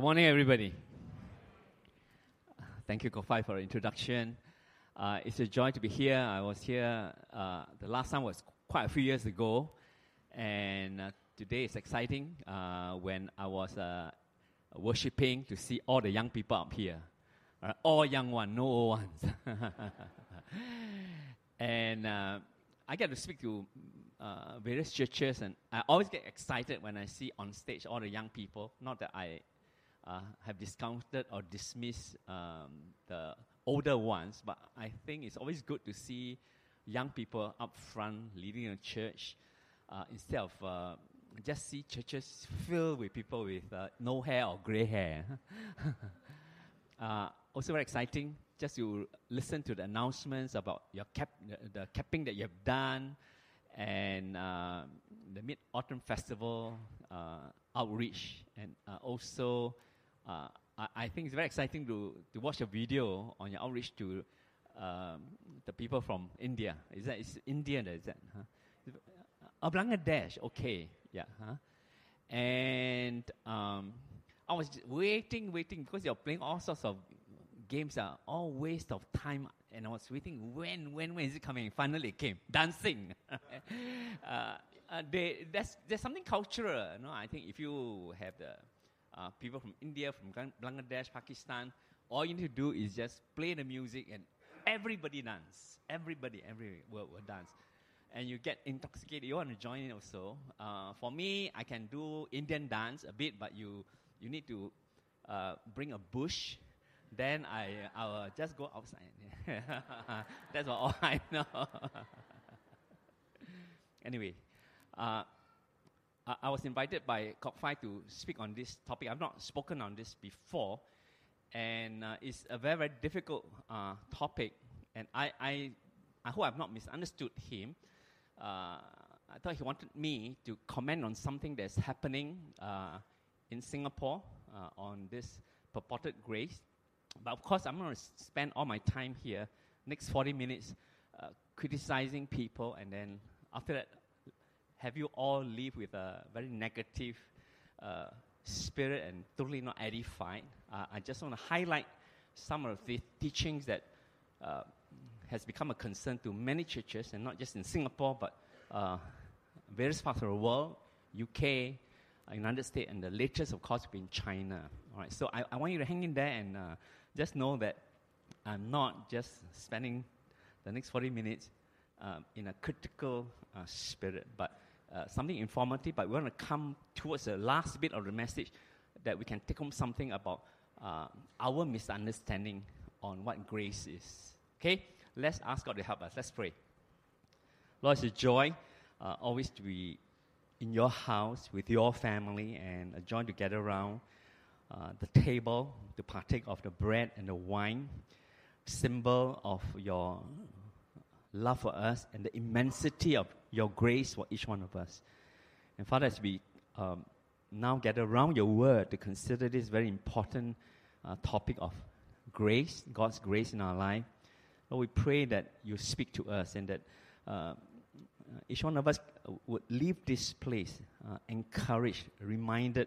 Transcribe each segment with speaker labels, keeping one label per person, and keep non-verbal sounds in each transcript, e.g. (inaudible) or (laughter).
Speaker 1: Good morning, everybody. Thank you, Kok Fai, for the introduction. Uh, it's a joy to be here. I was here, uh, the last time was quite a few years ago, and uh, today is exciting uh, when I was uh, worshipping to see all the young people up here. Uh, all young ones, no old ones. (laughs) and I get to speak to various churches, and I always get excited when I see on stage all the young people. Not that I uh, have discounted or dismissed um, the older ones, but I think it's always good to see young people up front leading a church uh, instead of uh, just see churches filled with people with uh, no hair or gray hair. (laughs) Uh, also very exciting just to listen to the announcements about your cap, the, capping that you have done and uh, the Mid Autumn Festival outreach and also uh, I, think it's very exciting to, to watch a video on your outreach to um, the people from India. Is that is India? Is that? Huh? Uh, Bangladesh. Okay. Yeah. Huh? And um, I was waiting, waiting because you're playing all sorts of games are all waste of time. And I was waiting when, when, when is it coming? Finally, it came. Dancing. (laughs) uh, uh, they, there's, there's something cultural. You know? I think if you have the uh, people from India, from Bangladesh, Pakistan. All you need to do is just play the music and everybody dance. Everybody, every will, will dance. And you get intoxicated. You want to join in also. Uh, for me, I can do Indian dance a bit, but you, you need to uh, bring a bush. Then I, I will just go outside. (laughs) That's all I know. (laughs) anyway, uh, I was invited by Kok Fai to speak on this topic. I've not spoken on this before, and uh, it's a very, very difficult uh, topic. And I, I, I hope I've not misunderstood him. Uh, I thought he wanted me to comment on something that's happening uh, in Singapore uh, on this purported grace. But of course, I'm going to spend all my time here, next 40 minutes, uh, criticizing people, and then after that, have you all lived with a very negative uh, spirit and totally not edified? Uh, I just want to highlight some of the teachings that uh, has become a concern to many churches, and not just in Singapore, but uh, various parts of the world, UK, uh, United States, and the latest, of course, being China. All right, so I, I want you to hang in there and uh, just know that I'm not just spending the next 40 minutes in a critical uh, spirit, but uh, something informative, but we want to come towards the last bit of the message that we can take home something about uh, our misunderstanding on what grace is. Okay? Let's ask God to help us. Let's pray. Lord, it's a joy uh, always to be in your house with your family and uh, join together around uh, the table to partake of the bread and the wine, symbol of your love for us and the immensity of your grace for each one of us. And Father, as we um, now gather around your word to consider this very important uh, topic of grace, God's grace in our life, Lord, we pray that you speak to us and that uh, each one of us would leave this place uh, encouraged, reminded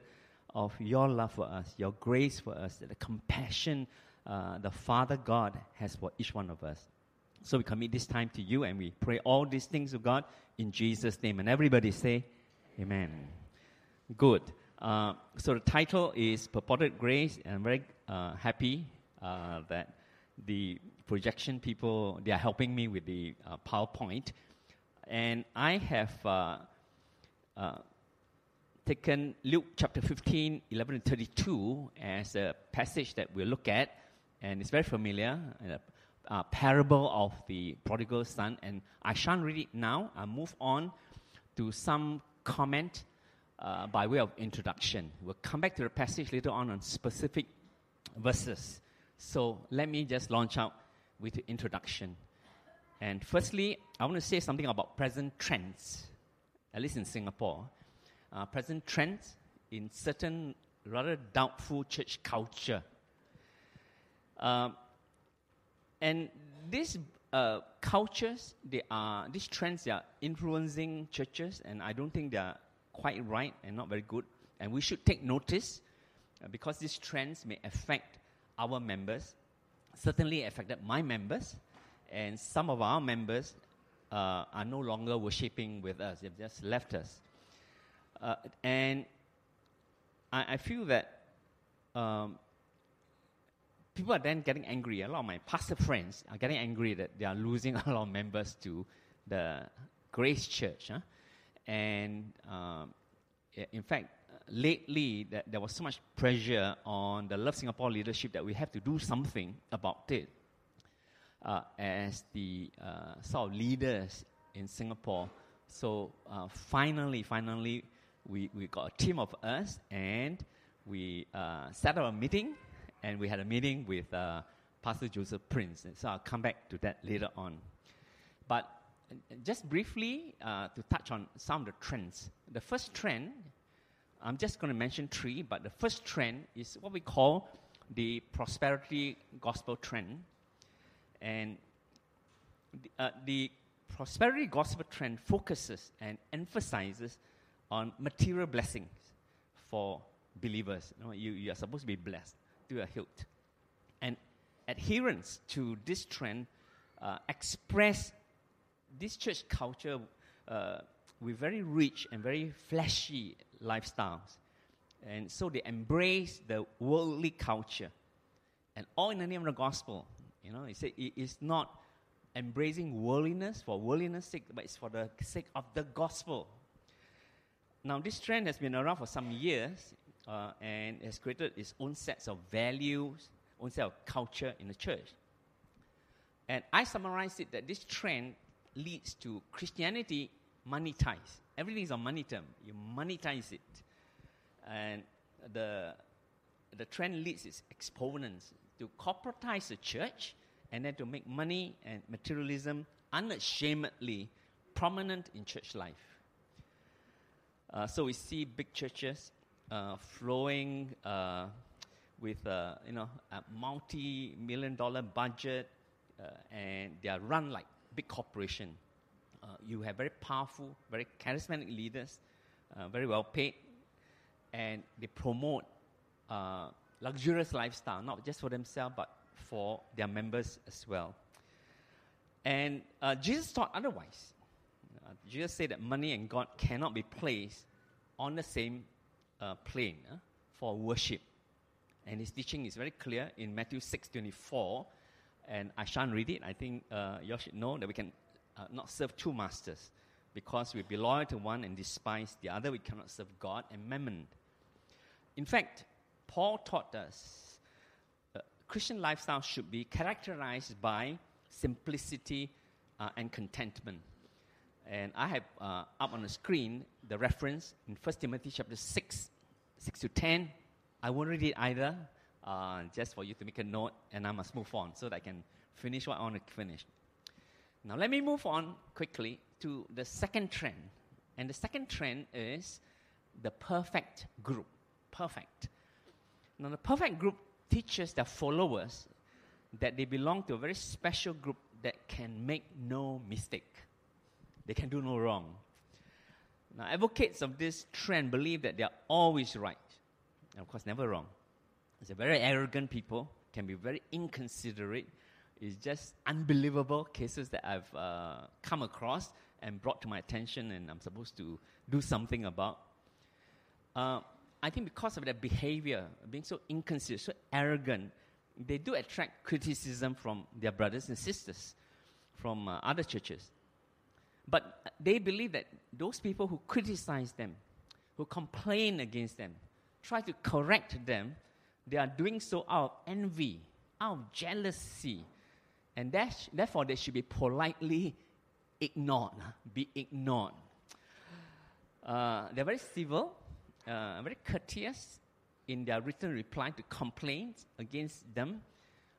Speaker 1: of your love for us, your grace for us, the compassion uh, the Father God has for each one of us. So we commit this time to you and we pray all these things to God in Jesus' name. And everybody say, Amen. Good. Uh, so the title is Purported Grace, and I'm very uh, happy uh, that the projection people they are helping me with the uh, PowerPoint, and I have uh, uh, taken Luke chapter 15, 11 to 32 as a passage that we'll look at, and it's very familiar uh, parable of the prodigal son, and I shan't read it now. I'll move on to some comment uh, by way of introduction. We'll come back to the passage later on on specific verses. So let me just launch out with the introduction. And firstly, I want to say something about present trends, at least in Singapore. Uh, present trends in certain rather doubtful church culture. Uh, and these uh, cultures, they are, these trends, they are influencing churches, and I don't think they are quite right and not very good. And we should take notice uh, because these trends may affect our members, certainly affected my members, and some of our members uh, are no longer worshipping with us, they've just left us. Uh, and I, I, feel that um, people are then getting angry. A lot of my pastor friends are getting angry that they are losing (laughs) a lot of members to the Grace Church. Huh? And um, in fact, lately that there was so much pressure on the Love Singapore leadership that we have to do something about it. Uh, as the uh, sort of leaders in Singapore. So uh, finally, finally, we, we got a team of us and we uh, set up a meeting and we had a meeting with uh, Pastor Joseph Prince. So I'll come back to that later on. But just briefly uh, to touch on some of the trends. The first trend, I'm just going to mention three, but the first trend is what we call the prosperity gospel trend. And the, uh, the prosperity gospel trend focuses and emphasizes on material blessings for believers. You, know, you, you are supposed to be blessed to a hilt. And adherence to this trend uh, express this church culture uh, with very rich and very flashy lifestyles. And so they embrace the worldly culture. And all in the name of the gospel. You know, it, say, it is not embracing worldliness for worldliness' sake, but it's for the sake of the gospel. Now, this trend has been around for some years uh, and has created its own sets of values, own set of culture in the church. And I summarize it that this trend leads to Christianity monetize. Everything is on money term. You monetize it. And the, the trend leads its exponents to corporatize the church and then to make money and materialism unashamedly prominent in church life. Uh, so we see big churches uh, flowing uh, with uh, you know a multi-million dollar budget, uh, and they are run like big corporation. You have very powerful, very charismatic leaders, very well paid, and they promote luxurious lifestyle, not just for themselves, but for their members as well. And Jesus taught otherwise. Jesus said that money and God cannot be placed on the same uh, plane for worship. And his teaching is very clear in Matthew 6 24 and I shan't read it. I think uh, you should know that we can uh, not serve two masters because we be loyal to one and despise the other. We cannot serve God and mammon. In fact, Paul taught us uh, Christian lifestyle should be characterized by simplicity uh, and contentment. And I have uh, up on the screen the reference in 1 Timothy chapter 6, 6 to 10. I won't read it either uh, just for you to make a note, and I must move on so that I can finish what I want to finish. Now, let me move on quickly to the second trend. And the second trend is the perfect group. Perfect. Now, the perfect group teaches their followers that they belong to a very special group that can make no mistake. They can do no wrong. Now, advocates of this trend believe that they are always right. And of course, never wrong. It's a very arrogant people, can be very inconsiderate. It's just unbelievable cases that I've uh, come across and brought to my attention, and I'm supposed to do something about. Uh, I think because of their behavior, being so inconsiderate, so arrogant, they do attract criticism from their brothers and sisters from uh, other churches. But they believe that those people who criticize them, who complain against them, try to correct them, they are doing so out of envy, out of jealousy. And that, therefore, they should be politely ignored, be ignored. Uh, they're very civil, uh, very courteous in their written reply to complaints against them.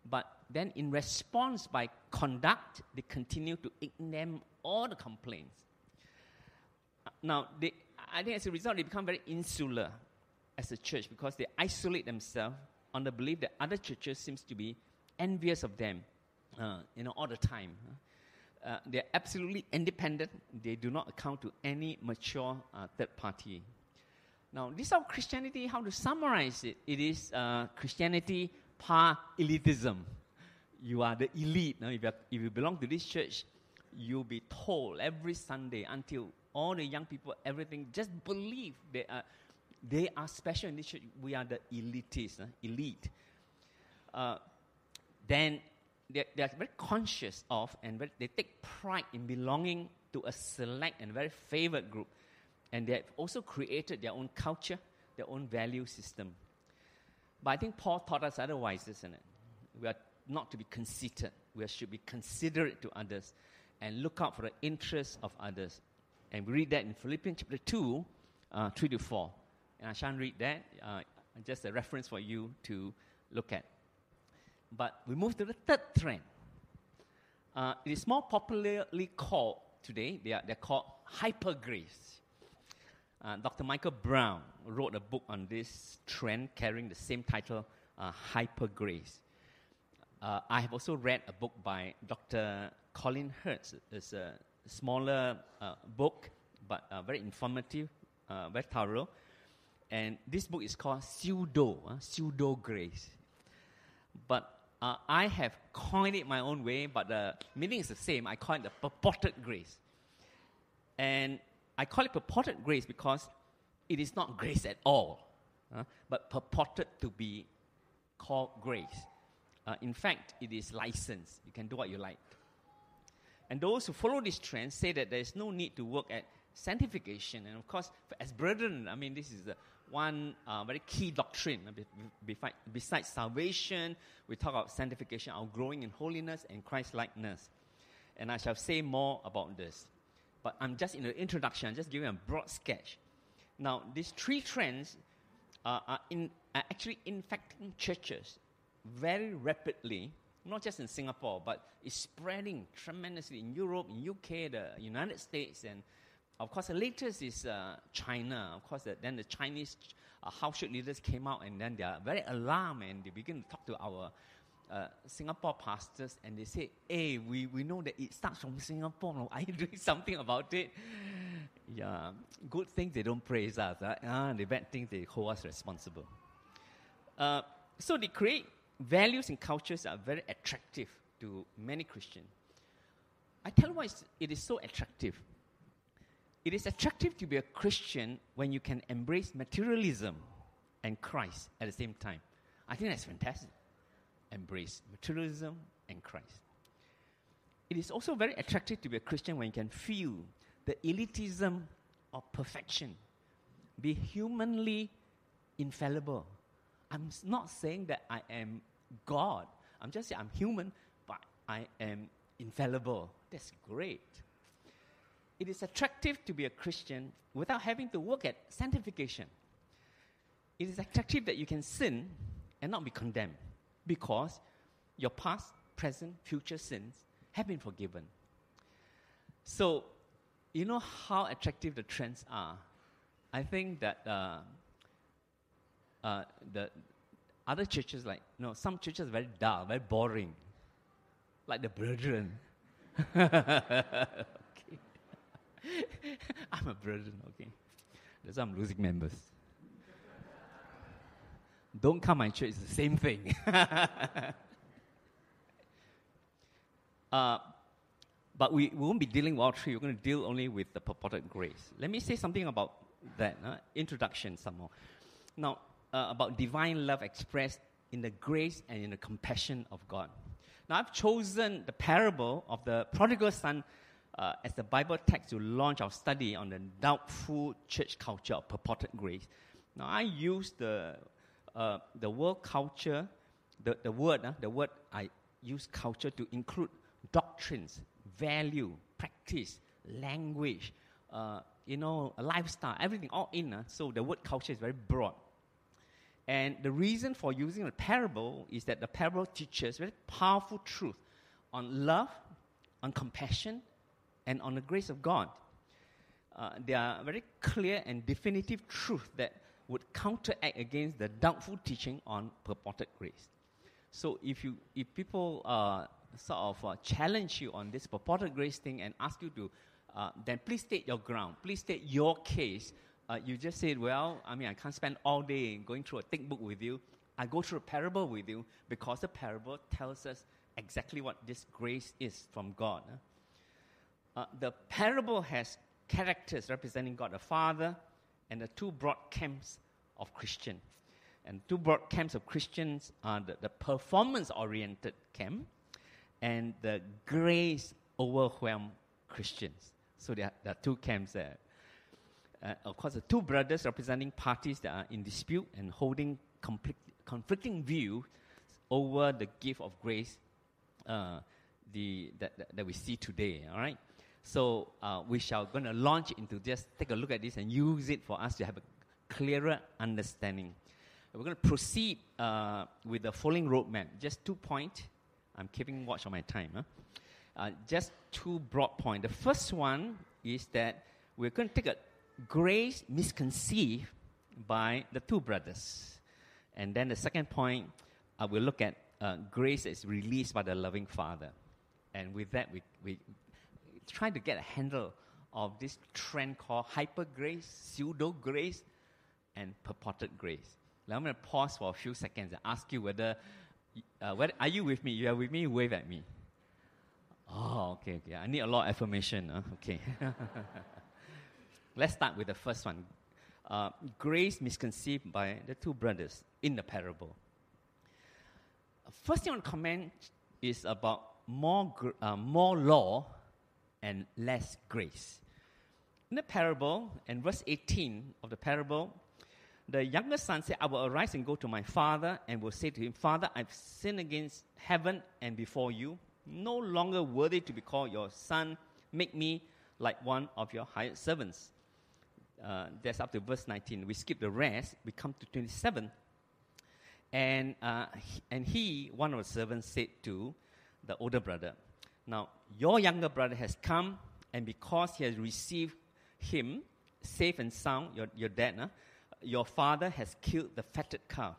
Speaker 1: But then, in response by conduct, they continue to ignore all the complaints. Now, they, I think as a result, they become very insular as a church because they isolate themselves on the belief that other churches seems to be envious of them, uh, you know, all the time. Uh, they're absolutely independent. They do not account to any mature uh, third party. Now, this is our Christianity, how to summarize it? It is uh, Christianity par elitism. You are the elite. Now, if, you if you belong to this church, you'll be told every Sunday until all the young people, everything, just believe they are, they are special in this church. We are the elitists, uh, elite. Uh, then they, they, are very conscious of and very, they take pride in belonging to a select and very favored group. And they have also created their own culture, their own value system. But I think Paul taught us otherwise, isn't it? We are not to be conceited. We should be considerate to others and look out for the interests of others. And we read that in Philippians chapter 2, uh, 3 to 4. And I shan't read that, uh, just a reference for you to look at. But we move to the third trend. Uh, it is more popularly called today, they are, they're called hyper grace. Uh, Dr. Michael Brown wrote a book on this trend carrying the same title, uh, Hyper Grace. Uh, I have also read a book by Dr. Colin Hurst. It's a smaller uh, book, but uh, very informative, uh, very thorough. And this book is called Pseudo, Pseudo Grace. But I have coined it my own way, but the meaning is the same. I call it the purported grace. And I call it purported grace because it is not grace at all, uh, but purported to be called grace. Uh, in fact, it is licensed. You can do what you like. And those who follow this trend say that there is no need to work at sanctification. And of course, as brethren, I mean, this is the one uh, very key doctrine. Besides salvation, we talk about sanctification, our growing in holiness and Christ likeness. And I shall say more about this but I'm just in the introduction, I'm just giving a broad sketch. Now, these three trends uh, are, in, are actually infecting churches very rapidly, not just in Singapore, but it's spreading tremendously in Europe, in UK, the United States, and of course, the latest is uh, China. Of course, the, then the Chinese uh, house leaders came out and then they are very alarmed and they begin to talk to our uh, Singapore pastors and they say, hey, we, we know that it starts from Singapore. Are you doing (laughs) something about it? Yeah, good things they don't praise us. Uh, uh, the bad things they hold us responsible. Uh, so they create values and cultures are very attractive to many Christians. I tell you why it is so attractive. It is attractive to be a Christian when you can embrace materialism and Christ at the same time. I think that's fantastic embrace materialism and Christ. It is also very attractive to be a Christian when you can feel the elitism of perfection, be humanly infallible. I'm not saying that I am God. I'm just saying I'm human, but I am infallible. That's great. It is attractive to be a Christian without having to work at sanctification. It is attractive that you can sin and not be condemned because your past, present, future sins have been forgiven. So, you know how attractive the trends are. I think that uh, uh, the other churches, like, you know, some churches are very dull, very boring, like the brethren. (laughs) okay. (laughs) I'm a brethren, okay. That's why I'm losing members. Don't come my church, it's the same thing. (laughs) uh, but we, won't be dealing with all three. We're going to deal only with the purported grace. Let me say something about that. Introduction, some more. Now, uh, about divine love expressed in the grace and in the compassion of God. Now, I've chosen the parable of the prodigal son uh, as the Bible text to launch our study on the doubtful church culture of purported grace. Now, I use the uh, the word culture, the, the word, uh, the word I use culture to include doctrines, value, practice, language, uh, you know, lifestyle, everything all in. Uh, so the word culture is very broad. And the reason for using a parable is that the parable teaches very powerful truth on love, on compassion, and on the grace of God. Uh, they are very clear and definitive truth that would counteract against the doubtful teaching on purported grace. So if you if people uh, sort of uh, challenge you on this purported grace thing and ask you to uh, then please state your ground, please state your case, uh, you just said, well, I mean, I can't spend all day going through a thick book with you. I go through a parable with you because the parable tells us exactly what this grace is from God. Uh, the parable has characters representing God the Father and the two broad camps of Christian. And two broad camps of Christians are the, the performance oriented camp and the grace overwhelmed Christians. So there there are two camps there. Uh, of course, the two brothers representing parties that are in dispute and holding conflicting views over the gift of grace uh, the, that, that, we see today. All right. So uh, we shall going to launch into just take a look at this and use it for us to have a clearer understanding. We're going to proceed uh, with the following roadmap. Just two points. I'm keeping watch on my time. Huh? Uh, just two broad points. The first one is that we're going to take a grace misconceived by the two brothers. And then the second point, uh, we'll look at uh, grace is released by the loving Father. And with that, we, we try to get a handle of this trend called hyper grace, pseudo grace, and purported grace. Now I'm going to pause for a few seconds and ask you whether, uh, whether are you with me? You are with me? Wave at me. Oh, okay, okay. I need a lot of affirmation. Huh? Okay. (laughs) Let's start with the first one. Uh, grace misconceived by the two brothers in the parable. First thing I want to comment is about more, uh, more law and less grace. In the parable, in verse 18 of the parable, the younger son said, I will arise and go to my father and will say to him, Father, I've sinned against heaven and before you. No longer worthy to be called your son. Make me like one of your hired servants. Uh, that's up to verse 19. We skip the rest. We come to 27. And, uh, and he, one of the servants, said to the older brother, Now, your younger brother has come, and because he has received him safe and sound, your, your dad, uh, your father has killed the fatted calf.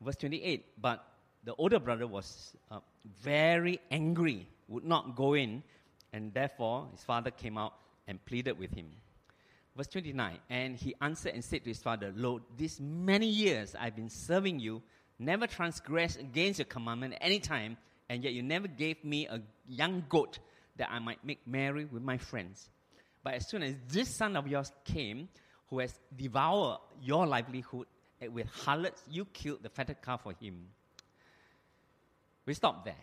Speaker 1: Verse 28 But the older brother was uh, very angry, would not go in, and therefore his father came out and pleaded with him. Verse 29 And he answered and said to his father, Lord, these many years I've been serving you, never transgressed against your commandment any time, and yet you never gave me a young goat that I might make merry with my friends. But as soon as this son of yours came, who has devoured your livelihood with harlots, you killed the fatted calf for him. We stop there.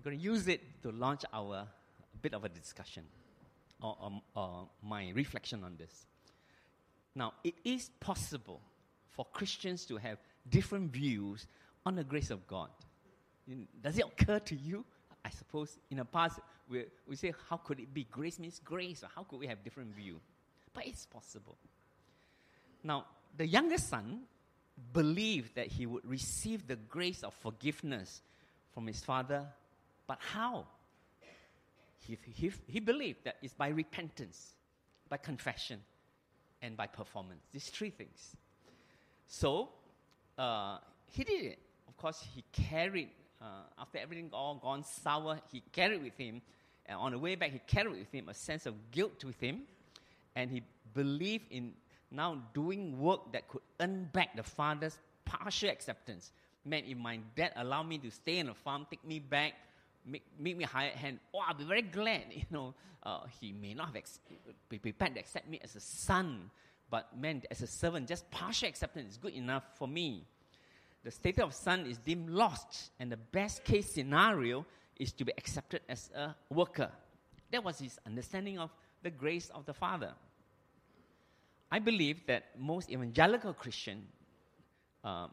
Speaker 1: We're going to use it to launch our bit of a discussion or, or, or my reflection on this. Now, it is possible for Christians to have different views on the grace of God. Does it occur to you? I suppose in the past we, we say, how could it be? Grace means grace, or how could we have different view? But it's possible. Now, the youngest son believed that he would receive the grace of forgiveness from his father, but how? He, he, he believed that it's by repentance, by confession, and by performance. These three things. So, uh, he did it. Of course, he carried, uh, after everything all gone sour, he carried with him, and on the way back, he carried with him a sense of guilt with him, and he believed in now doing work that could earn back the father's partial acceptance. Man, if my dad allow me to stay in the farm, take me back, make, make me hired hand, oh, I'll be very glad. (laughs) You know, uh, he may not have ex- be prepared to accept me as a son, but man, as a servant, just partial acceptance is good enough for me. The status of son is deemed lost, and the best case scenario is to be accepted as a worker. That was his understanding of the grace of the Father. I believe that most evangelical Christian, uh,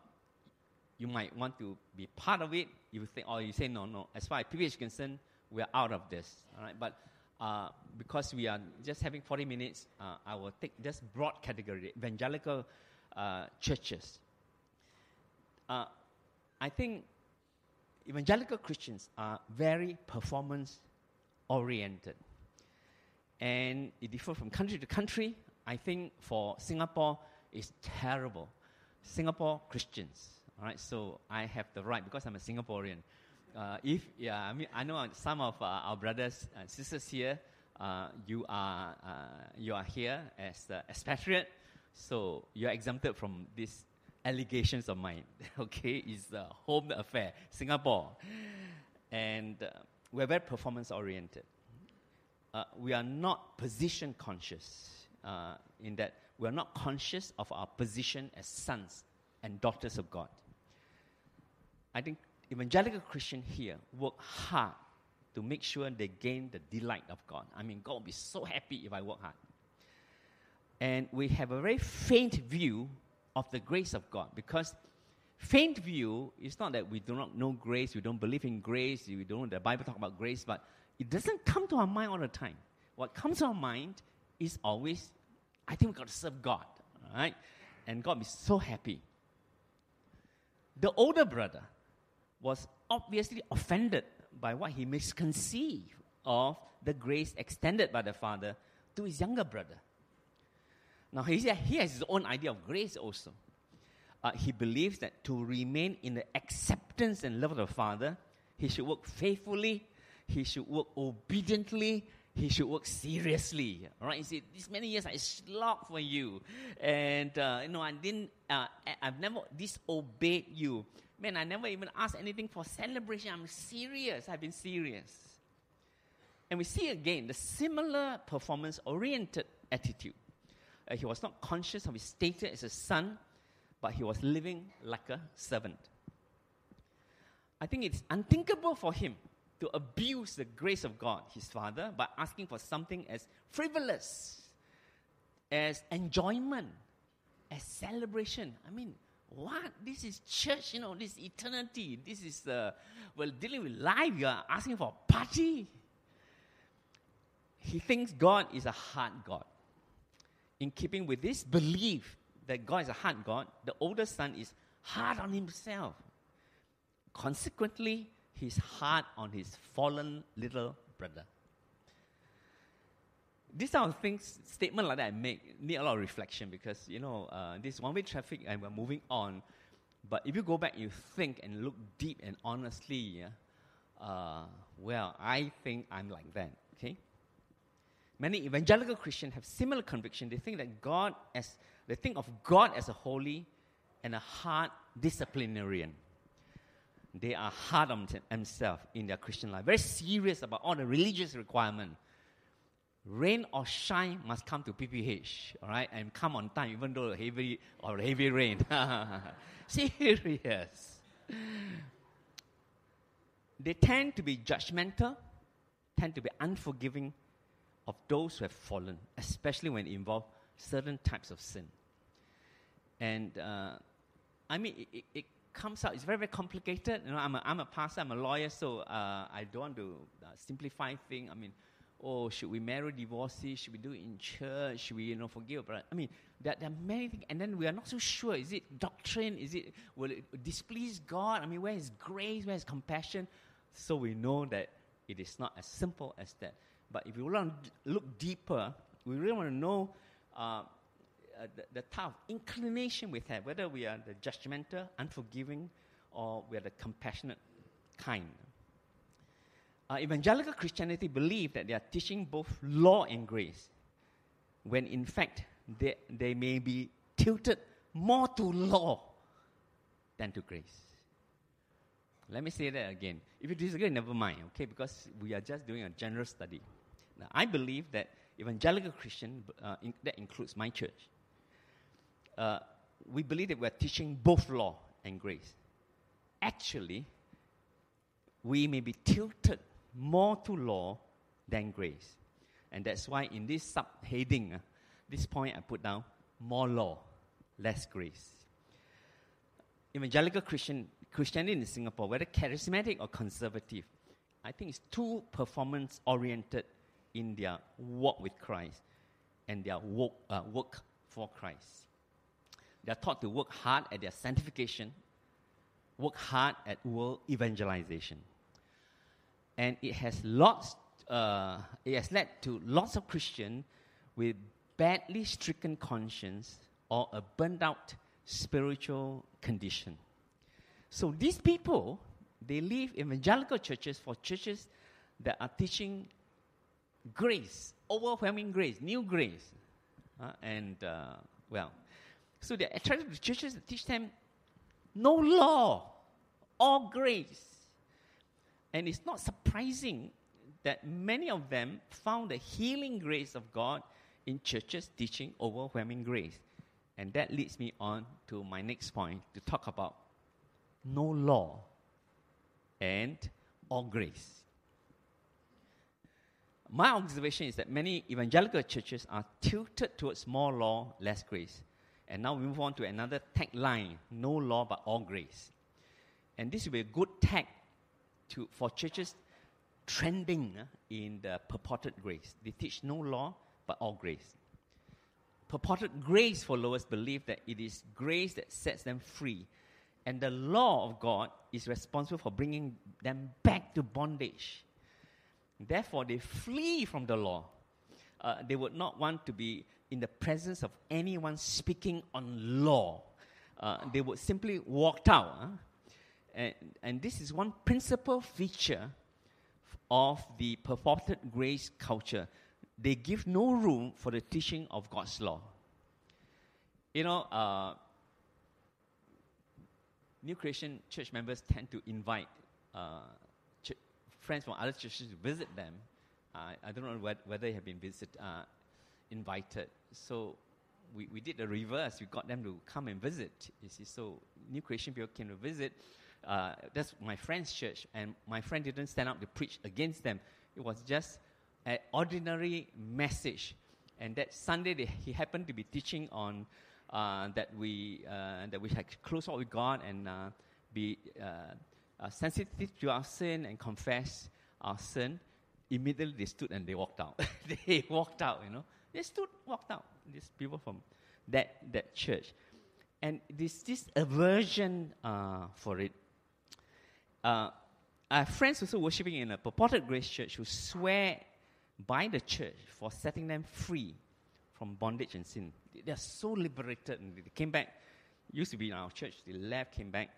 Speaker 1: you might want to be part of it. You think, or you say, no, no. As far as PPH is concerned, we are out of this. All right, but uh, because we are just having 40 minutes, uh, I will take this broad category, evangelical uh, churches. Uh, I think evangelical Christians are very performance oriented. And it differs from country to country. I think for Singapore, it's terrible. Singapore Christians, right. So I have the right because I'm a Singaporean. Uh, if yeah, I mean I know some of uh, our brothers and sisters here. Uh, you are uh, you are here as the expatriate, So you're exempted from these allegations of mine. (laughs) okay, it's a home affair, Singapore. And uh, we're very performance oriented. Uh, we are not position conscious in that we're not conscious of our position as sons and daughters of God. I think evangelical Christians here work hard to make sure they gain the delight of God. I mean, God will be so happy if I work hard. And we have a very faint view of the grace of God because faint view is not that we do not know grace, we don't believe in grace, we don't the Bible talk about grace, but it doesn't come to our mind all the time. What comes to our mind is always, I think we've got to serve God, right? And God will be so happy. The older brother was obviously offended by what he misconceived of the grace extended by the father to his younger brother. Now, he, has his own idea of grace also. Uh, he believes that to remain in the acceptance and love of the Father, he should work faithfully, he should work obediently, he should work seriously. All right, he said, "These many years I slogged for you, and uh, you know I didn't. Uh, I've never disobeyed you. Man, I never even asked anything for celebration. I'm serious. I've been serious." And we see again the similar performance-oriented attitude. Uh, he was not conscious of his status as a son, but he was living like a servant. I think it's unthinkable for him to abuse the grace of God, his father, by asking for something as frivolous, as enjoyment, as celebration. I mean, what? This is church, you know, this eternity. This is, uh, well, dealing with life. You are asking for a party. He thinks God is a hard God. In keeping with this belief that God is a hard God, the older son is hard on himself. Consequently, he's hard on his fallen little brother. These kind of things, statement like that I make need a lot of reflection because you know uh, this one-way traffic and we're moving on. But if you go back, you think and look deep and honestly, yeah, uh, well, I think I'm like that. Okay. Many evangelical Christians have similar conviction. They think that God as they think of God as a holy and a hard disciplinarian they are hard on themselves in their Christian life, very serious about all the religious requirement. Rain or shine must come to PPH, all right, and come on time, even though heavy or heavy rain. (laughs) serious. They tend to be judgmental, tend to be unforgiving of those who have fallen, especially when it involves certain types of sin. And uh, I mean, it, it, comes out, it's very, very complicated. You know, I'm a, I'm a pastor, I'm a lawyer, so uh, I don't want to uh, simplify things. I mean, oh, should we marry divorcees? Should we do it in church? Should we, you know, forgive? But I mean, there, there, are many things, and then we are not so sure. Is it doctrine? Is it will it displease God? I mean, where is grace? Where is compassion? So we know that it is not as simple as that. But if you want to look deeper, we really want to know uh, uh, the, the type of inclination we have, whether we are the judgmental, unforgiving, or we are the compassionate kind. Uh, evangelical Christianity believe that they are teaching both law and grace, when in fact they, they may be tilted more to law than to grace. Let me say that again. If you disagree, never mind, okay, because we are just doing a general study. Now, I believe that evangelical Christian, uh, in, that includes my church, uh, we believe that we're teaching both law and grace. Actually, we may be tilted more to law than grace. And that's why in this subheading, uh, this point I put down more law, less grace. Evangelical Christian, Christianity in Singapore, whether charismatic or conservative, I think it's too performance oriented in their walk with Christ and their work, uh, work for Christ. They're taught to work hard at their sanctification, work hard at world evangelization. And it has lots, uh, it has led to lots of Christians with badly stricken conscience or a burned out spiritual condition. So these people, they leave evangelical churches for churches that are teaching grace, overwhelming grace, new grace. Uh, and uh, well. So they're attracted to churches that teach them no law, all grace. And it's not surprising that many of them found the healing grace of God in churches teaching overwhelming grace. And that leads me on to my next point to talk about no law and all grace. My observation is that many evangelical churches are tilted towards more law, less grace. And now we move on to another tagline no law but all grace. And this will be a good tag to, for churches trending uh, in the purported grace. They teach no law but all grace. Purported grace followers believe that it is grace that sets them free, and the law of God is responsible for bringing them back to bondage. Therefore, they flee from the law. Uh, they would not want to be in the presence of anyone speaking on law. Uh, they would simply walk out. Huh? And, and this is one principal feature of the purported grace culture. They give no room for the teaching of God's law. You know, uh, New Creation church members tend to invite uh, ch- friends from other churches to visit them. Uh, I don't know whether, whether they have been visit, uh, invited. So we, we did the reverse. We got them to come and visit. You see, so New Creation people came to visit. Uh, that's my friend's church, and my friend didn't stand up to preach against them. It was just an ordinary message. And that Sunday, they, he happened to be teaching on uh, that we uh, that we had close up with God and uh, be uh, uh, sensitive to our sin and confess our sin. Immediately, they stood and they walked out. (laughs) they walked out, you know. They stood, walked out. These people from that that church, and this this aversion uh, for it. Uh, I have friends also worshiping in a purported grace church who swear by the church for setting them free from bondage and sin. They're so liberated, and they came back. Used to be in our church. They left, came back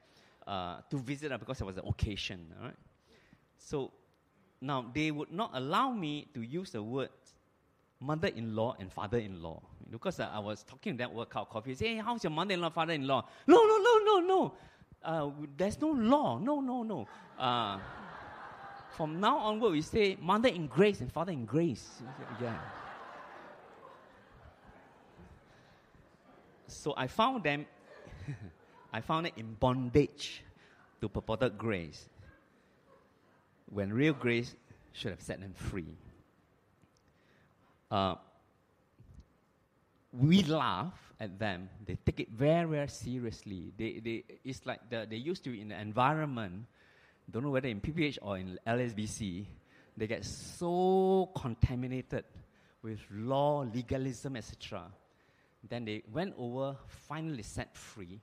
Speaker 1: uh, to visit us because it was an occasion. All right. So now they would not allow me to use the word mother-in-law and father-in-law because uh, I was talking them workout coffee. Say, hey, how's your mother-in-law, father-in-law? No, no, no, no, no. Uh, there's no law. No, no, no. Uh, from now onward, we say mother in grace and father in grace. Yeah. So I found them, (laughs) I found it in bondage to purported grace when real grace should have set them free. Uh, we laugh at them. They take it very, very seriously. They, they, it's like the, they used to in the environment, don't know whether in PPH or in LSBC, they get so contaminated with law, legalism, etc. Then they went over, finally set free,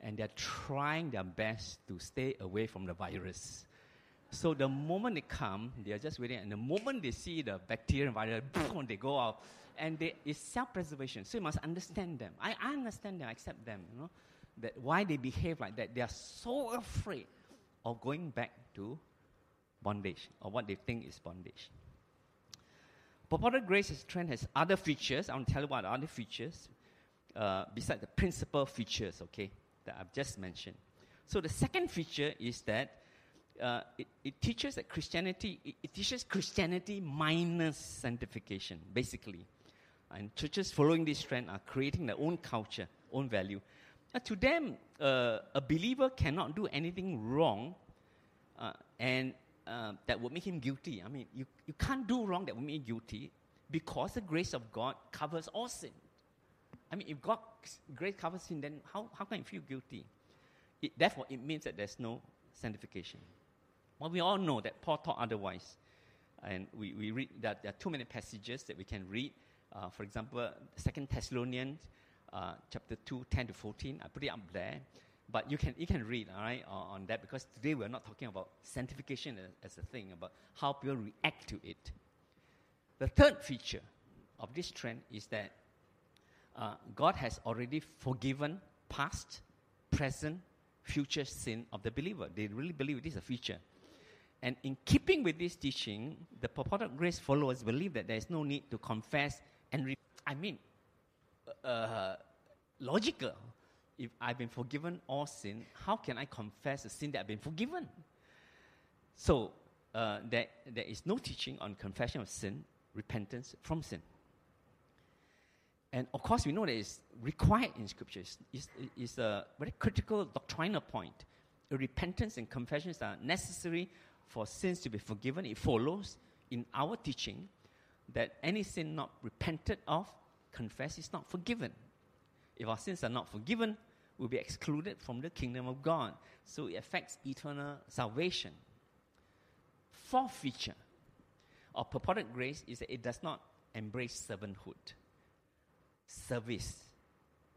Speaker 1: and they're trying their best to stay away from the virus. So the moment they come, they are just waiting, and the moment they see the bacteria and virus, (laughs) boom, they go out. And they, it's self-preservation. So you must understand them. I, understand them, I accept them, you know, that why they behave like that. They are so afraid of going back to bondage or what they think is bondage. Purported grace trend has other features. I want to tell you the other features uh, besides the principal features, okay, that I've just mentioned. So the second feature is that uh, it, it, teaches that Christianity, it, it, teaches Christianity minus sanctification, basically. And churches following this trend are creating their own culture, own value. To them, uh, a believer cannot do anything wrong uh, and uh, that would make him guilty. I mean, you, you can't do wrong that would make you guilty because the grace of God covers all sin. I mean, if God's grace covers sin, then how, how can you feel guilty? It, therefore, it means that there's no sanctification. Well, we all know that Paul taught otherwise. And we, we read that there are too many passages that we can read. Uh, for example, Second Thessalonians uh, chapter 2, 10 to 14. I put it up there. But you can, you can read, all right, on, that because today we're not talking about sanctification as, a thing, about how people react to it. The third feature of this trend is that uh, God has already forgiven past, present, future sin of the believer. They really believe this is a feature. And in keeping with this teaching, the purported grace followers believe that there is no need to confess and re- I mean, uh, logical. If I've been forgiven all sin, how can I confess a sin that I've been forgiven? So, uh, there, there is no teaching on confession of sin, repentance from sin. And of course, we know that it's required in scriptures. It's, it's a very critical doctrinal point. Repentance and confessions are necessary for sins to be forgiven. It follows in our teaching that any sin not repented of, confessed, is not forgiven. If our sins are not forgiven, we'll be excluded from the kingdom of God. So it affects eternal salvation. Fourth feature of purported grace is that it does not embrace servanthood service,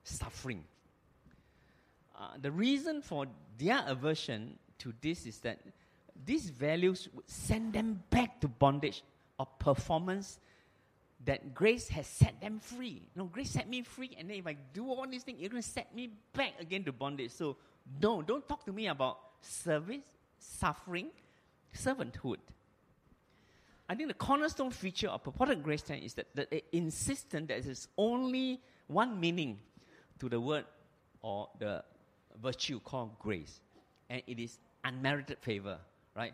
Speaker 1: suffering. Uh, the reason for their aversion to this is that these values would send them back to bondage of performance that grace has set them free. No, grace set me free, and then if I do all these things, you're going to set me back again to bondage. So, no, don't talk to me about service, suffering, servanthood. I think the cornerstone feature of purported grace is that, that it that there is only one meaning to the word or the virtue called grace, and it is unmerited favor, right?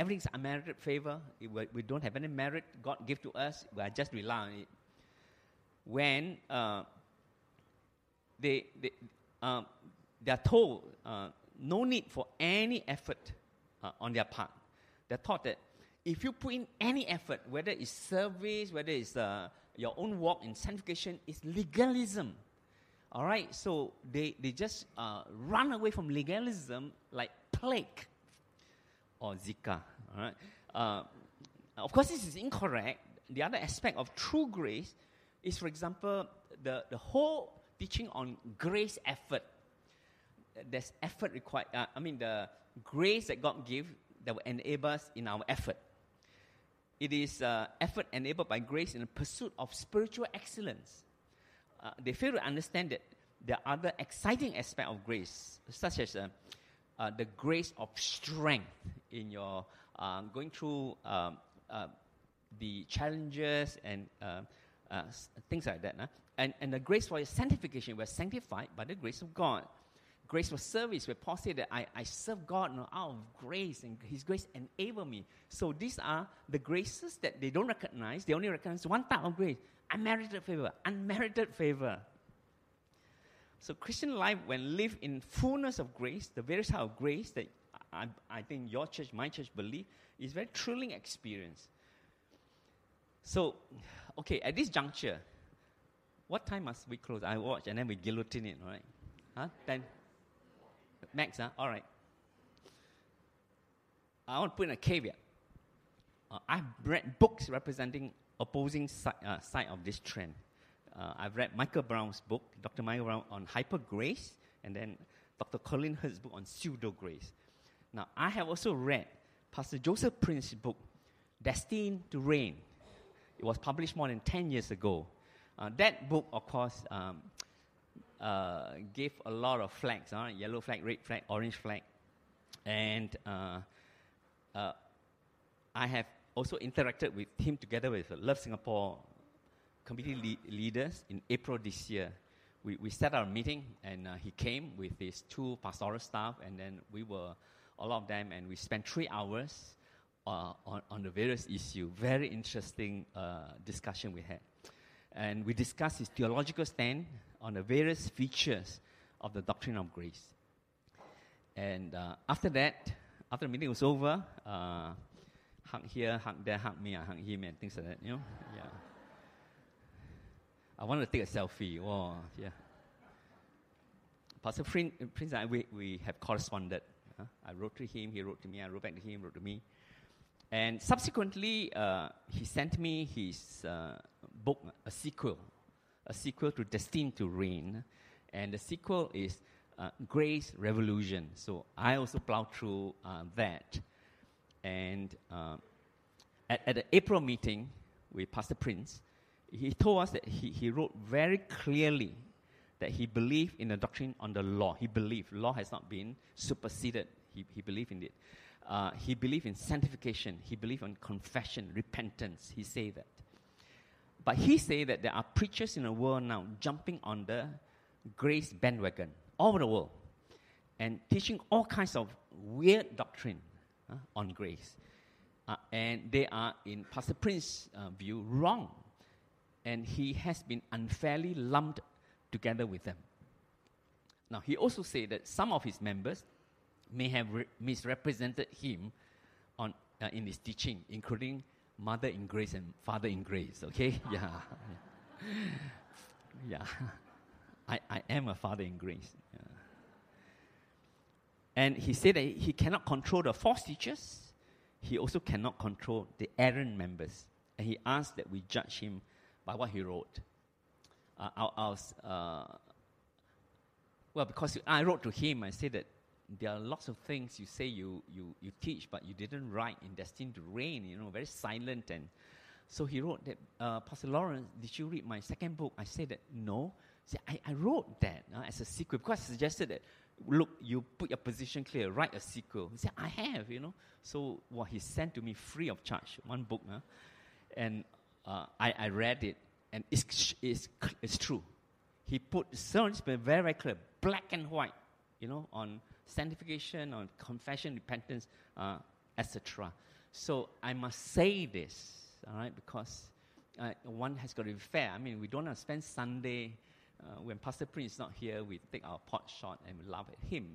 Speaker 1: Everything's a unmerited favor. We don't have any merit God give to us. We are just rely on it. When uh, they, they, uh, they are told uh, no need for any effort uh, on their part, they're taught that if you put in any effort, whether it's service, whether it's uh, your own work in sanctification, it's legalism. All right, so they, they just uh, run away from legalism like plague or Zika. Right, uh, of course, this is incorrect. The other aspect of true grace is, for example, the, the whole teaching on grace effort. There's effort required. Uh, I mean, the grace that God gives that will enable us in our effort. It is uh, effort enabled by grace in the pursuit of spiritual excellence. Uh, they fail to understand that there are other exciting aspects of grace, such as uh, uh the grace of strength in your uh, going through um, uh, the challenges and things like that. Huh? And, and the grace for sanctification, we're sanctified by the grace of God grace for service, where Paul said that I, I serve God you know, out of grace, and His grace enable me. So these are the graces that they don't recognize. They only recognize one type of grace unmerited favor. Unmerited favor. So Christian life, when lived in fullness of grace, the various type of grace that I, I think your church, my church believe, is a very thrilling experience. So, okay, at this juncture, what time must we close? I watch and then we guillotine it, right? Huh? Then Max, huh? All right. I want to put in a caveat. Uh, I've read books representing opposing si- uh, side of this trend. Uh, I've read Michael Brown's book, Dr. Michael Brown, on hyper grace, and then Dr. Colin Hurd's book on pseudo grace. Now, I have also read Pastor Joseph Prince's book, Destined to Reign. It was published more than 10 years ago. Uh, that book, of course, um, uh, gave a lot of flags, uh, yellow flag, red flag, orange flag. And uh, uh, I have also interacted with him together with Love Singapore committee le- leaders in April this year. We, we set our meeting, and uh, he came with his two pastoral staff, and then we were, all of them, and we spent three hours uh, on, on the various issues. Very interesting discussion we had. And we discussed his theological stand, on the various features of the doctrine of grace. And uh, after that, after the meeting was over, uh, hug here, hug there, hug me, I hug him, and things like that, you know? Yeah. I wanted to take a selfie. Oh, yeah. Pastor Prince, Prince and I, we, we have corresponded. I wrote to him, he wrote to me, I wrote back to him, he wrote to me. And subsequently, uh, he sent me his uh, book, a sequel a sequel to Destined to Reign, and the sequel is uh, Grace Revolution. So I also plowed through uh, that. And uh, at, at the April meeting with Pastor Prince, he told us that he, he wrote very clearly that he believed in the doctrine on the law. He believed law has not been superseded. He, he believed in it. Uh, he believed in sanctification. He believed in confession, repentance. He said that. But he said that there are preachers in the world now jumping on the grace bandwagon all over the world and teaching all kinds of weird doctrine uh, on grace. Uh, and they are, in Pastor Prince's uh, view, wrong. And he has been unfairly lumped together with them. Now, he also said that some of his members may have re- misrepresented him on, uh, in his teaching, including mother in grace and father in grace. Okay? (laughs) Yeah. (laughs) yeah. I, I am a father in grace. Yeah. And he said that he cannot control the false teachers. He also cannot control the errant members. And he asked that we judge him by what he wrote. Uh, I, I uh, well, because I wrote to him, I said that there are lots of things you say you, you, you teach, but you didn't write in Destined to Reign, you know, very silent. And so he wrote that, uh, Pastor Lawrence, did you read my second book? I said that, no. See, I, I wrote that uh, as a sequel because I suggested that, look, you put your position clear, write a sequel. He said, I have, you know. So what well, he sent to me free of charge, one book. Uh, and uh, I, I read it, and it's, it's, it's true. He put certain very, very clear, black and white, you know, on sanctification, on confession, repentance, uh, etc. So I must say this, all right, because uh, one has got to be fair. I mean, we don't have to spend Sunday uh, when Pastor Prince is not here. We take our pot shot and we laugh at him,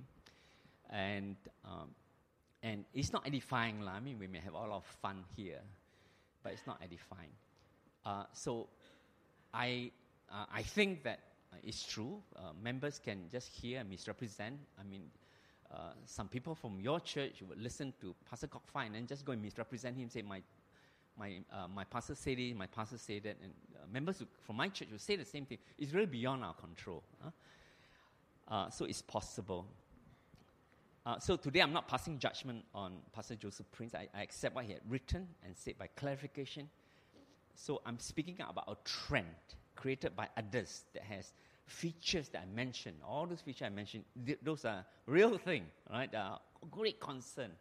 Speaker 1: and um, and it's not edifying, lah. I mean, we may have a lot of fun here, but it's not edifying. Uh, so, I uh, I think that uh, it's true. Uh, members can just hear and misrepresent. I mean, uh, some people from your church would listen to Pastor Kok and then just go and misrepresent him, say, my, my, uh, my pastor said this, my pastor said that, and uh, members from my church will say the same thing. It's really beyond our control. Huh? Uh, so it's possible. So today I'm not passing judgment on Pastor Joseph Prince. I, I accept what he had written and said by clarification. So I'm speaking about a trend created by others that has features that I mentioned, all those features I mentioned, th- those are real (laughs) thing, right? They are great concern.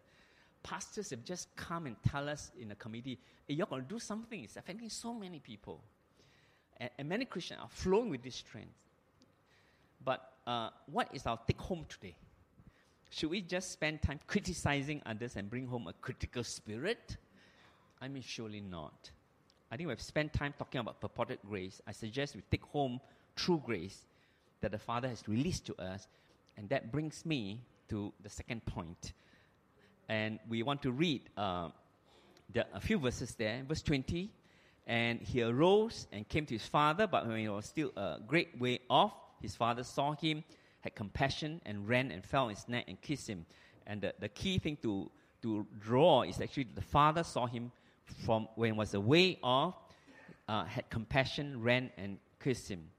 Speaker 1: Pastors have just come and tell us in the committee, hey, you're going to do something. It's affecting so many people. And, and many Christians are flowing with this trend. But uh, what is our take home today? Should we just spend time criticizing others and bring home a critical spirit? I mean, surely not. I think we've spent time talking about purported grace. I suggest we take home true grace that the Father has released to us. And that brings me to the second point. And we want to read uh, the, a few verses there. Verse 20. And he arose and came to his father, but when he was still a great way off, his father saw him, had compassion, and ran and fell on his neck and kissed him. And the, the key thing to, to draw is actually the father saw him from when he was away off, uh, had compassion, ran and kissed him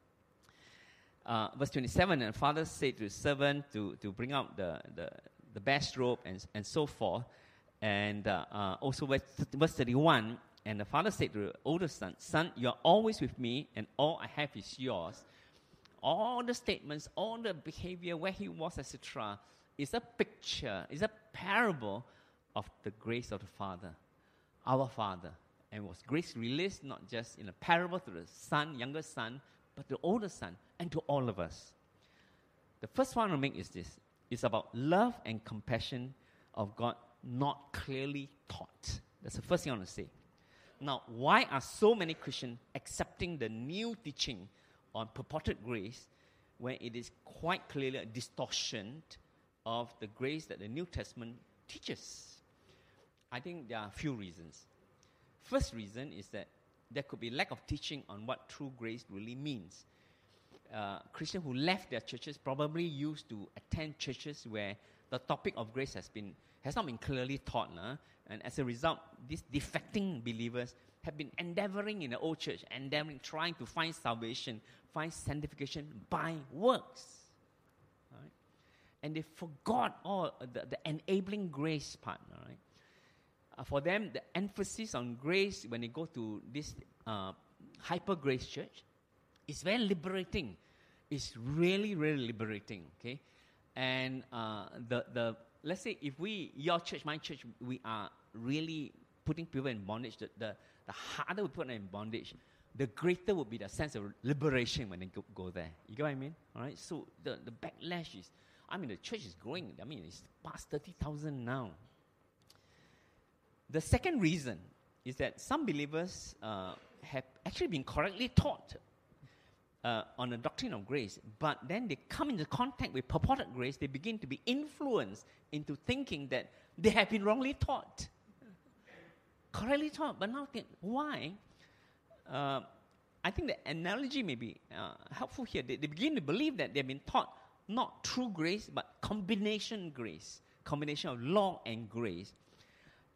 Speaker 1: uh, verse 27, and father said to his servant to, to bring out the, the, the best robe and, and so forth. And uh, uh, also verse, verse 31, and the father said to the older son, Son, you're always with me, and all I have is yours. All the statements, all the behavior, where he was, etc., is a picture, is a parable of the grace of the Father, our Father. And was grace released not just in a parable to the son, younger son, but the older son, and to all of us. The first one I want to make is this it's about love and compassion of God not clearly taught. That's the first thing I want to say. Now, why are so many Christians accepting the new teaching on purported grace when it is quite clearly a distortion of the grace that the New Testament teaches? I think there are a few reasons. First reason is that there could be lack of teaching on what true grace really means. Uh, Christians who left their churches probably used to attend churches where the topic of grace has been has not been clearly taught, nah? and as a result, these defecting believers have been endeavoring in the old church, endeavoring, trying to find salvation, find sanctification by works. Right? And they forgot all the, the enabling grace part. Right? Uh, for them, the emphasis on grace when they go to this uh, hyper grace church is very liberating. It's really, really liberating. Okay, and uh, the the let's say if we your church, my church, we are really putting people in bondage. The the, the harder we put them in bondage, the greater will be the sense of liberation when they go, go there. You get what I mean? All right. So the, the backlash is, I mean, the church is growing. I mean, it's past 30,000 now. The second reason is that some believers uh, have actually been correctly taught uh, on the doctrine of grace, but then they come into contact with purported grace, they begin to be influenced into thinking that they have been wrongly taught. Correctly taught, but now think, why? Uh, I think the analogy may be uh, helpful here. They, they, begin to believe that they've been taught not true grace, but combination grace, combination of law and grace.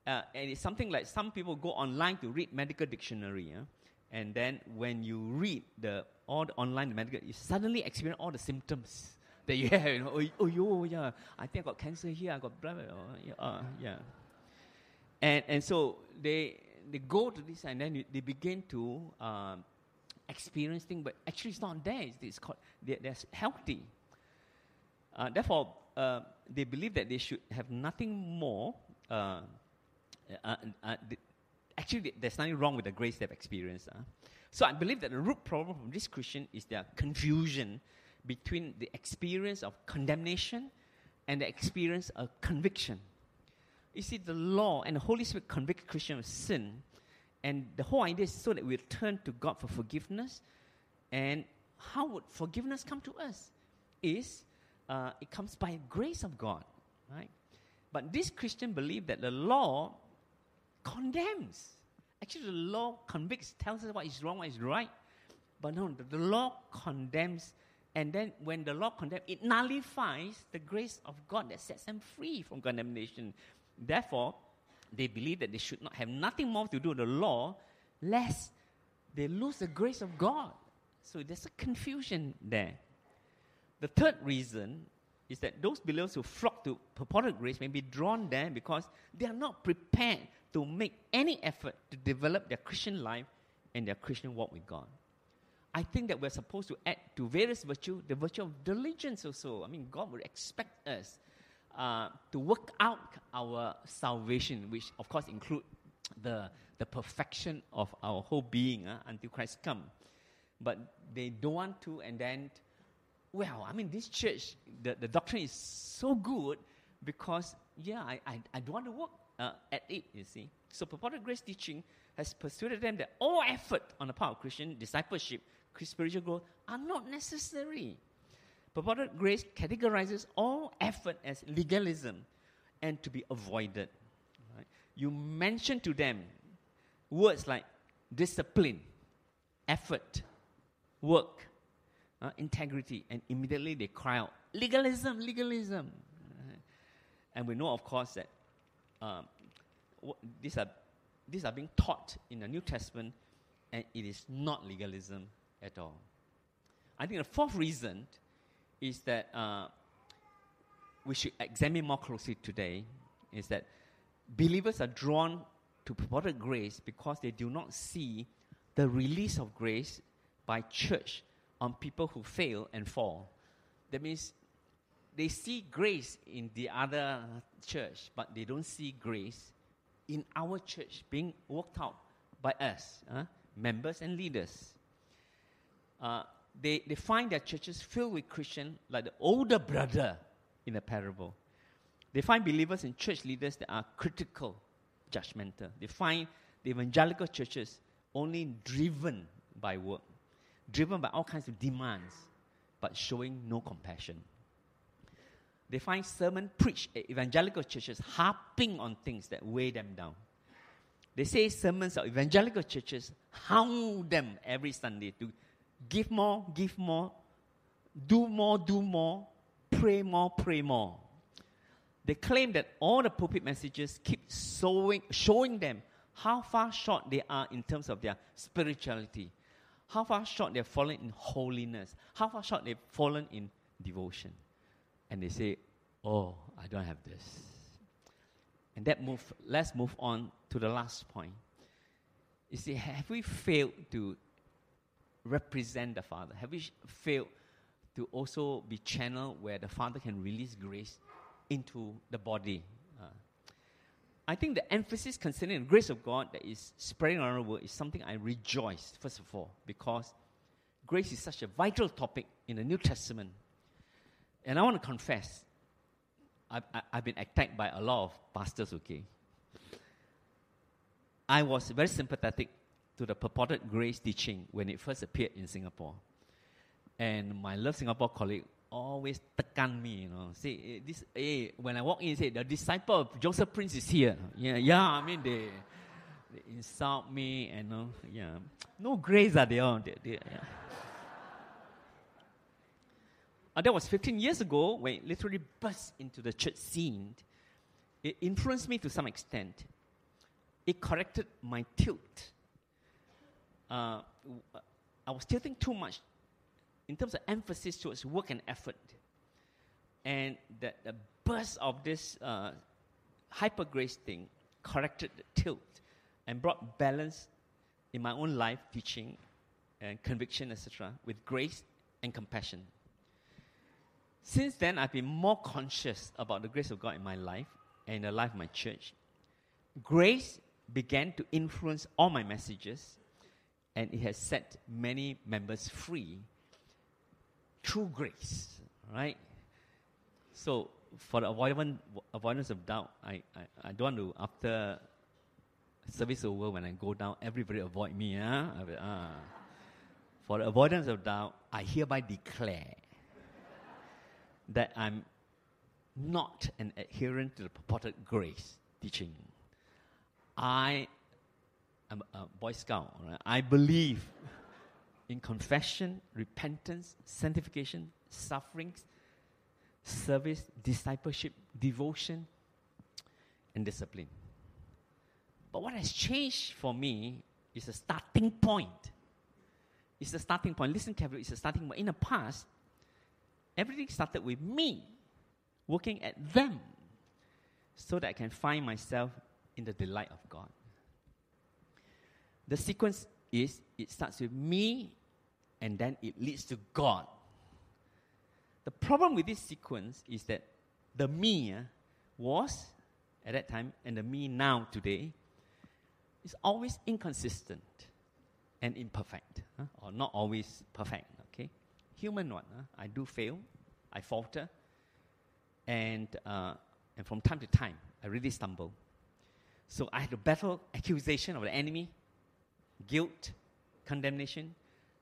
Speaker 1: Uh, and it's something like some people go online to read medical dictionary, and then when you read the all the online medical, you suddenly experience all the symptoms that you (laughs) have. You know, oh, oh, yo, yeah, I think I got cancer here. I got blah, blah, blah uh, yeah. And and so they they go to this and then they begin to um, experience things, but actually it's not there. It's, it's called they're, they're healthy. Uh, therefore, uh, they believe that they should have nothing more uh, uh, uh, actually, there's nothing wrong with the grace they've experienced. Uh. So I believe that the root problem of this Christian is their confusion between the experience of condemnation and the experience of conviction. You see, the law and the Holy Spirit convict Christian of sin, and the whole idea is so that we turn to God for forgiveness. And how would forgiveness come to us? Is uh, it comes by grace of God, right? But this Christian believe that the law condemns. Actually, the law convicts, tells us what is wrong, what is right. But no, the, the law condemns. And then when the law condemns, it nullifies the grace of God that sets them free from condemnation. Therefore, they believe that they should not have nothing more to do with the law, lest they lose the grace of God. So there's a confusion there. The third reason is that those believers who flock to purported grace may be drawn there because they are not prepared to make any effort to develop their Christian life and their Christian walk with God. I think that we're supposed to add to various virtue the virtue of diligence also. I mean, God would expect us uh, to work out our salvation, which of course include the, the perfection of our whole being uh, until Christ come. But they don't want to, and then, well, I mean, this church, the, the doctrine is so good because, yeah, I, I, I don't want to work uh, at it, you see. So purported grace teaching has persuaded them that all effort on the part of Christian discipleship, spiritual growth, are not necessary. Purported grace categorizes all effort as legalism and to be avoided. Right? You mention to them words like discipline, effort, work, uh, integrity, and immediately they cry out, legalism, legalism. And we know, of course, that um, these, are, these are being taught in the New Testament, and it is not legalism at all. I think the fourth reason is that uh, we should examine more closely today is that believers are drawn to purported grace because they do not see the release of grace by church on people who fail and fall. That means they see grace in the other church, but they don't see grace in our church being worked out by us, uh, members and leaders. Uh, they, they find their churches filled with Christians like the older brother in the parable. They find believers and church leaders that are critical, judgmental. They find the evangelical churches only driven by work, driven by all kinds of demands, but showing no compassion they find sermon preached at evangelical churches harping on things that weigh them down. They say sermons of evangelical churches hound them every Sunday to give more, give more, do more, do more, pray more, pray more. They claim that all the pulpit messages keep showing, showing them how far short they are in terms of their spirituality, how far short they've fallen in holiness, how far short they've fallen in devotion and they say, Oh, I don't have this. And that move, let's move on to the last point. You see, have we failed to represent the Father? Have we failed to also be channel where the Father can release grace into the body? Uh, I think the emphasis concerning the grace of God that is spreading around the world is something I rejoice, first of all, because grace is such a vital topic in the New Testament. And I want to confess, I've, I've been attacked by a lot of pastors, okay? I was very sympathetic to the purported grace teaching when it first appeared in Singapore. And my Love Singapore colleague always tekan me, you know. Say, eh, this, eh, when I walk in, say, the disciple of Joseph Prince is here. Yeah, yeah I mean, they, they insult me and, uh, yeah. No grace are they on. They, they, yeah. Uh, that was 15 years ago when it literally burst into the church scene. It influenced me to some extent. It corrected my tilt. Uh, I was tilting too much in terms of emphasis towards work and effort. And the, the burst of this uh, hyper grace thing corrected the tilt and brought balance in my own life, teaching and conviction, etc., with grace and compassion. Since then, I've been more conscious about the grace of God in my life and the life of my church. Grace began to influence all my messages, and it has set many members free through grace, right? So, for the avoidance, avoidance of doubt, I, I, I don't want to, after service over, when I go down, everybody avoid me. Huh? Uh, for the avoidance of doubt, I hereby declare that I'm not an adherent to the purported grace teaching. I am a Boy Scout. Right? I believe in confession, repentance, sanctification, sufferings, service, discipleship, devotion, and discipline. But what has changed for me is a starting point. It's a starting point. Listen carefully, it's a starting point. In the past, everything started with me working at them so that I can find myself in the delight of God. The sequence is it starts with me and then it leads to God. The problem with this sequence is that the me uh, was at that time and the me now today is always inconsistent and imperfect, huh? or not always perfect. Human one. Huh? I do fail, I falter, and uh, and from time to time I really stumble. So I had to battle accusation of the enemy, guilt, condemnation,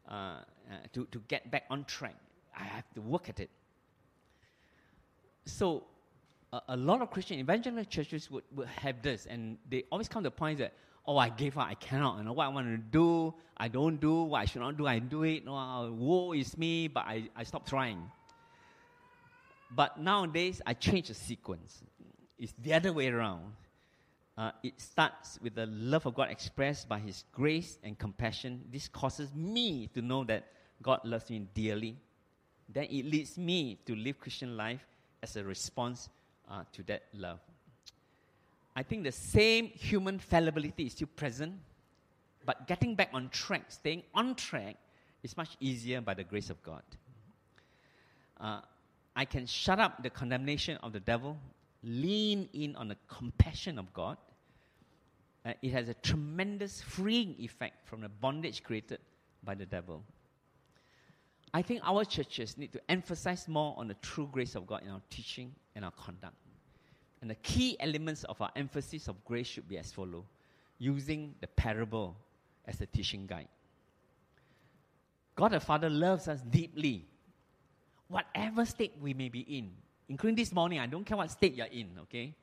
Speaker 1: uh, uh, to, to get back on track. I have to work at it. So, a, a lot of Christian evangelical churches would, would have this, and they always come to the point that, oh, I gave up, I cannot, you know, what I want to do, I don't do, what I should not do, I do it, oh, woe is me, but I, I stop trying. But nowadays, I change the sequence. It's the other way around uh, it starts with the love of God expressed by His grace and compassion. This causes me to know that God loves me dearly. Then it leads me to live Christian life as a response uh, to that love. I think the same human fallibility is still present, but getting back on track, staying on track, is much easier by the grace of God. Uh, I can shut up the condemnation of the devil, lean in on the compassion of God, uh, it has a tremendous freeing effect from the bondage created by the devil. I think our churches need to emphasize more on the true grace of God in our teaching and our conduct. And the key elements of our emphasis of grace should be as follow using the parable as a teaching guide. God the Father loves us deeply, whatever state we may be in, including this morning. I don't care what state you're in, okay?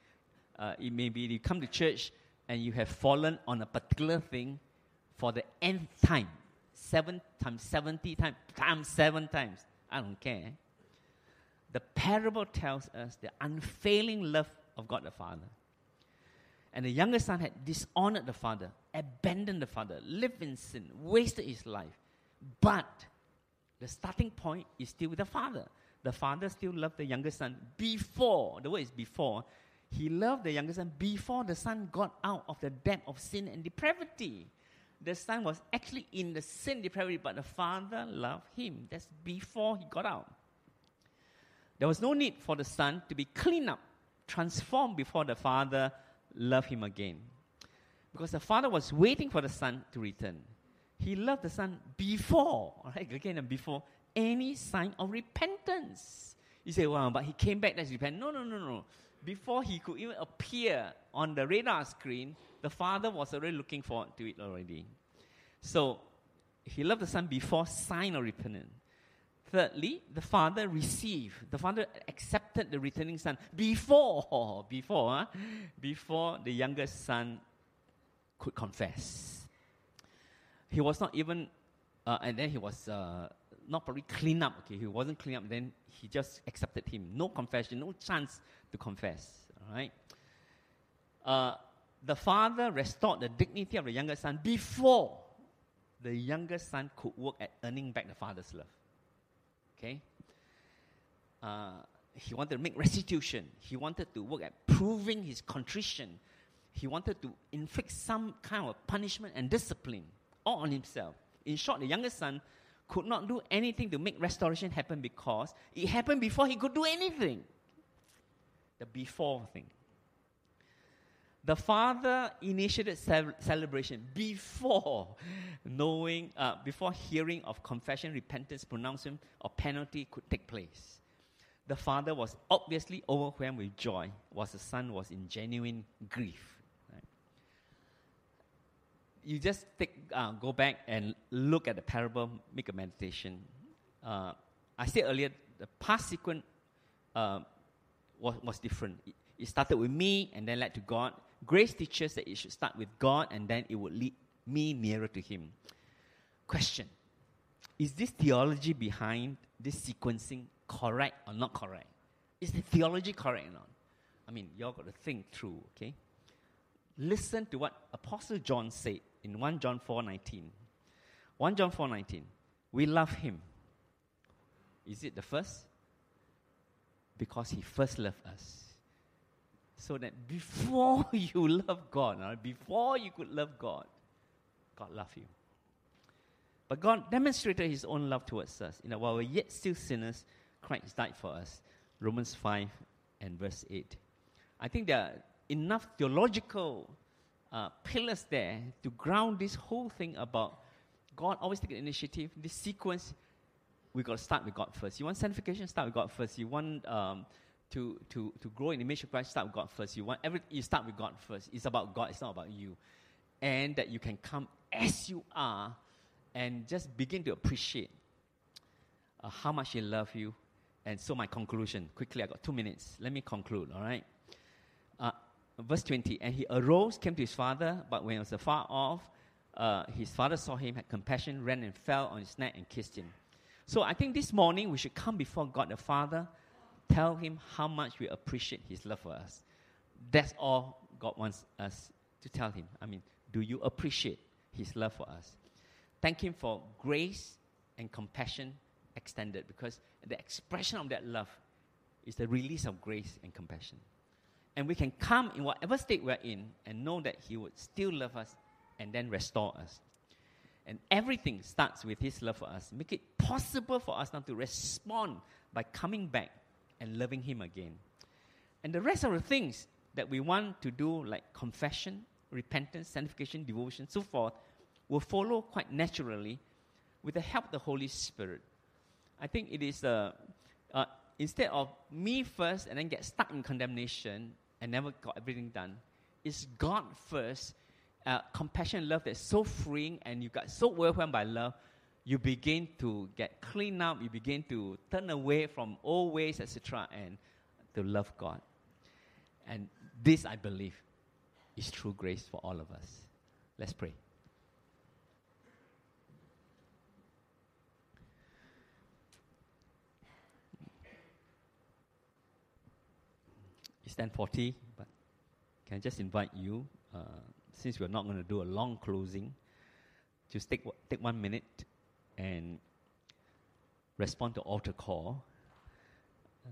Speaker 1: Uh, it may be you come to church and you have fallen on a particular thing for the nth time, seven times, 70 times, times seven times, I don't care. The parable tells us the unfailing love of God the Father. And the younger son had dishonored the father, abandoned the father, lived in sin, wasted his life. But the starting point is still with the father. The father still loved the younger son before, the word is before, he loved the younger son before the son got out of the depth of sin and depravity. The son was actually in the sin depravity, but the father loved him. That's before he got out. There was no need for the son to be cleaned up, transformed before the father love him again. Because the father was waiting for the son to return. He loved the son before, right? Again, before any sign of repentance. You say, wow, but he came back, let's repent. No, no, no, no. Before he could even appear on the radar screen, the father was already looking forward to it already. So he loved the son before sign of repentance. Thirdly, the father received, the father accepted the returning son before, (laughs) before, huh? before the younger son could confess. He was not even, uh, and then he was uh, not probably clean up. Okay, he wasn't clean up. Then he just accepted him. No confession, no chance to confess. All right. Uh, the father restored the dignity of the younger son before the younger son could work at earning back the father's love. Okay? Uh, he wanted to make restitution. He wanted to work at proving his contrition. He wanted to inflict some kind of punishment and discipline all on himself. In short, the younger son could not do anything to make restoration happen because it happened before he could do anything. The before thing. The father initiated celebration before knowing, uh, before hearing of confession, repentance, pronouncement, or penalty could take place. The father was obviously overwhelmed with joy, whilst the son was in genuine grief. Right? You just take, uh, go back and look at the parable, make a meditation. Uh, I said earlier, the past sequence uh, was, was different. It, it started with me and then led to God Grace teaches that it should start with God and then it would lead me nearer to Him. Question Is this theology behind this sequencing correct or not correct? Is the theology correct or not? I mean, y'all got to think through, okay? Listen to what Apostle John said in 1 John 4 19. 1 John 4 19. We love Him. Is it the first? Because He first loved us so that before (laughs) you love God, right, before you could love God, God loved you. But God demonstrated his own love towards us. You know, while we're yet still sinners, Christ died for us. Romans 5 and verse 8. I think there are enough theological uh, pillars there to ground this whole thing about God always taking initiative. This sequence, we got to start with God first. You want sanctification, start with God first. You want um, to, to, to grow in the image of Christ, start with God first. You want every, you start with God first. It's about God, it's not about you. And that you can come as you are and just begin to appreciate uh, how much He loves you. And so, my conclusion quickly, I got two minutes. Let me conclude, all right? Uh, verse 20 And he arose, came to his father, but when he was afar off, uh, his father saw him, had compassion, ran and fell on his neck and kissed him. So, I think this morning we should come before God the Father tell him how much we appreciate his love for us. That's all God wants us to tell him. I mean, do you appreciate his love for us? Thank him for grace and compassion extended because the expression of that love is the release of grace and compassion. And we can come in whatever state we're in and know that he would still love us and then restore us. And everything starts with his love for us. Make it possible for us now to respond by coming back and loving Him again. And the rest of the things that we want to do, like confession, repentance, sanctification, devotion, so forth, will follow quite naturally with the help of the Holy Spirit. I think it is uh, uh, instead of me first and then get stuck in condemnation and never got everything done, it's God first, uh, compassion, love that's so freeing, and you got so overwhelmed by love you begin to get clean up, you begin to turn away from old ways, etc., and to love God. And this, I believe, is true grace for all of us. Let's pray. It's 10.40, but can I just invite you, uh, since we're not going to do a long closing, just take, take one minute and respond to altar call,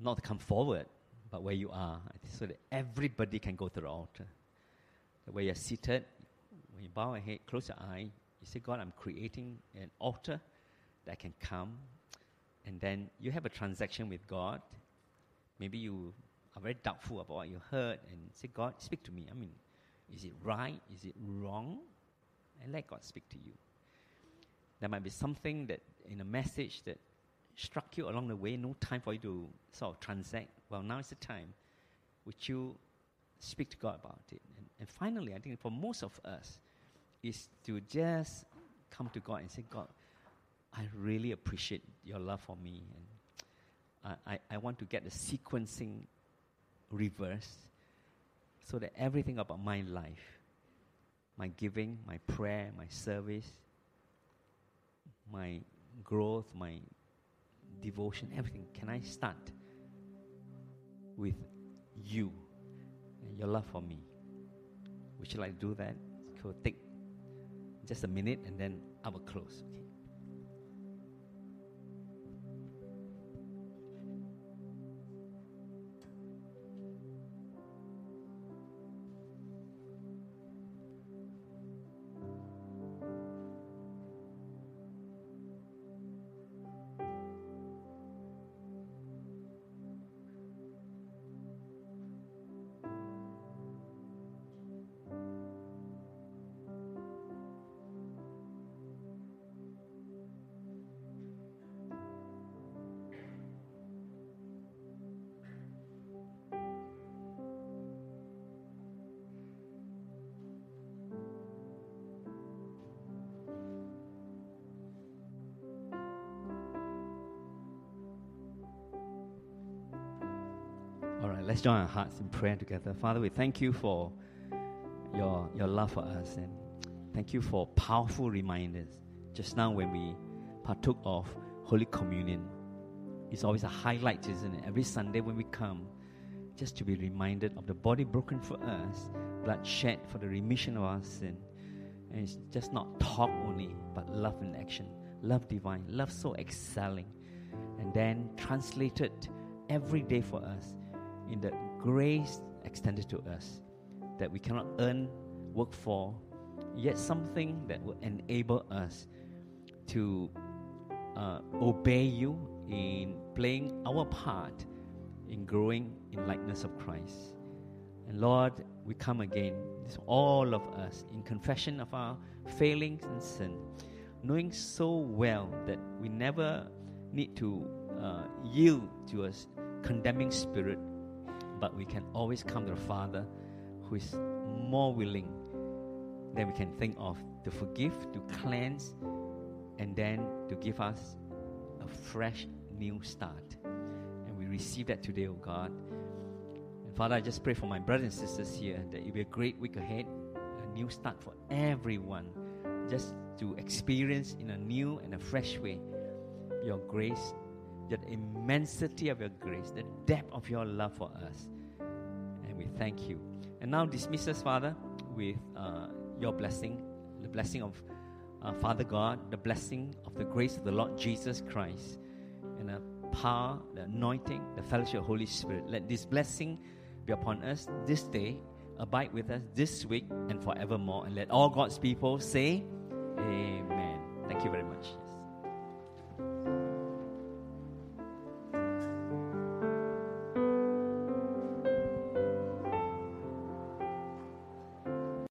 Speaker 1: not to come forward, but where you are, so that everybody can go to the altar. Where you're seated, when you bow your head, close your eye, you say, God, I'm creating an altar that can come. And then you have a transaction with God. Maybe you are very doubtful about what you heard and say, God, speak to me. I mean, Is it right? Is it wrong? And let God speak to you. There might be something that in a message that struck you along the way, no time for you to sort of transact. Well, now is the time. Would you speak to God about it? And, and finally, I think for most of us, is to just come to God and say, God, I really appreciate your love for me. And I, I, I want to get the sequencing reversed so that everything about my life, my giving, my prayer, my service, my growth, my devotion, everything, can I start with you and your love for me? Would you like to do that? So take just a minute and then I will close. Okay. Join our hearts in prayer together. Father, we thank you for your, your love for us and thank you for powerful reminders. Just now, when we partook of Holy Communion, it's always a highlight, isn't it? Every Sunday when we come, just to be reminded of the body broken for us, blood shed for the remission of our sin. And it's just not talk only, but love in action. Love divine, love so excelling. And then translated every day for us in the grace extended to us that we cannot earn, work for, yet something that will enable us to uh, obey you in playing our part in growing in likeness of Christ. And Lord, we come again, all of us, in confession of our failings and sin, knowing so well that we never need to uh, yield to a condemning spirit but we can always come to the Father who is more willing than we can think of to forgive, to cleanse, and then to give us a fresh new start. And we receive that today, oh God. And Father, I just pray for my brothers and sisters here that it be a great week ahead, a new start for everyone, just to experience in a new and a fresh way your grace the immensity of your grace, the depth of your love for us. And we thank you. And now dismiss us, Father, with uh, your blessing, the blessing of uh, Father God, the blessing of the grace of the Lord Jesus Christ, and the power, the anointing, the fellowship of Holy Spirit. Let this blessing be upon us this day, abide with us this week, and forevermore. And let all God's people say, Amen. Thank you very much.